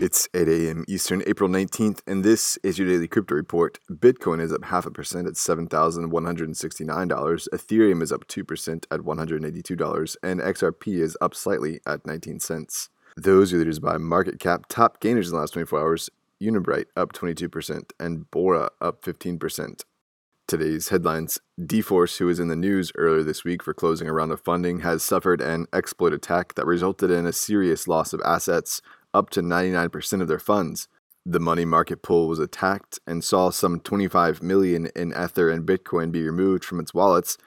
It's 8 a.m. Eastern, April 19th, and this is your daily crypto report. Bitcoin is up half a percent at $7,169. Ethereum is up 2% at $182, and XRP is up slightly at 19 cents. Those are leaders by market cap. Top gainers in the last 24 hours Unibright up 22%, and Bora up 15%. Today's headlines dForce, who was in the news earlier this week for closing a round of funding, has suffered an exploit attack that resulted in a serious loss of assets, up to 99% of their funds. The money market pool was attacked and saw some 25 million in Ether and Bitcoin be removed from its wallets.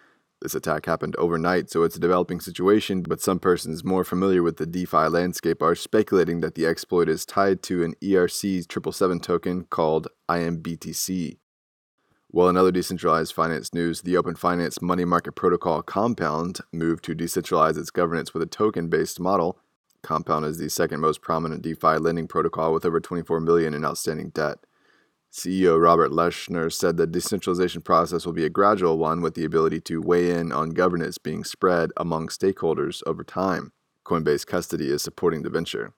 This attack happened overnight, so it's a developing situation, but some persons more familiar with the DeFi landscape are speculating that the exploit is tied to an ERC 777 token called IMBTC. While in other decentralized finance news, the Open Finance money market protocol Compound moved to decentralize its governance with a token based model. Compound is the second most prominent DeFi lending protocol with over 24 million in outstanding debt. CEO Robert Leshner said the decentralization process will be a gradual one with the ability to weigh in on governance being spread among stakeholders over time. Coinbase Custody is supporting the venture.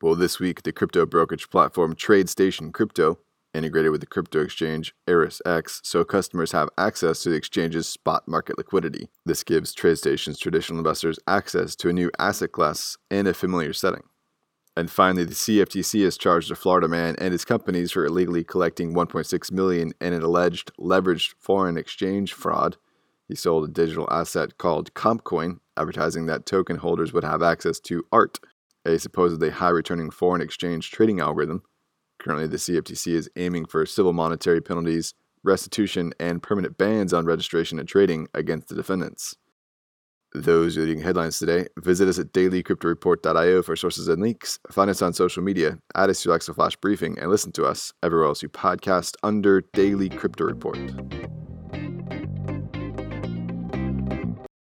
Well, this week, the crypto brokerage platform TradeStation Crypto integrated with the crypto exchange ErisX so customers have access to the exchange's spot market liquidity. This gives TradeStation's traditional investors access to a new asset class in a familiar setting. And finally, the CFTC has charged a Florida man and his companies for illegally collecting 1.6 million in an alleged leveraged foreign exchange fraud. He sold a digital asset called CompCoin, advertising that token holders would have access to ART, a supposedly high returning foreign exchange trading algorithm Currently, the CFTC is aiming for civil monetary penalties, restitution, and permanent bans on registration and trading against the defendants. Those are the headlines today. Visit us at dailycryptoreport.io for sources and links. Find us on social media, add us to Alexa Flash Briefing, and listen to us everywhere else you podcast under Daily Crypto Report.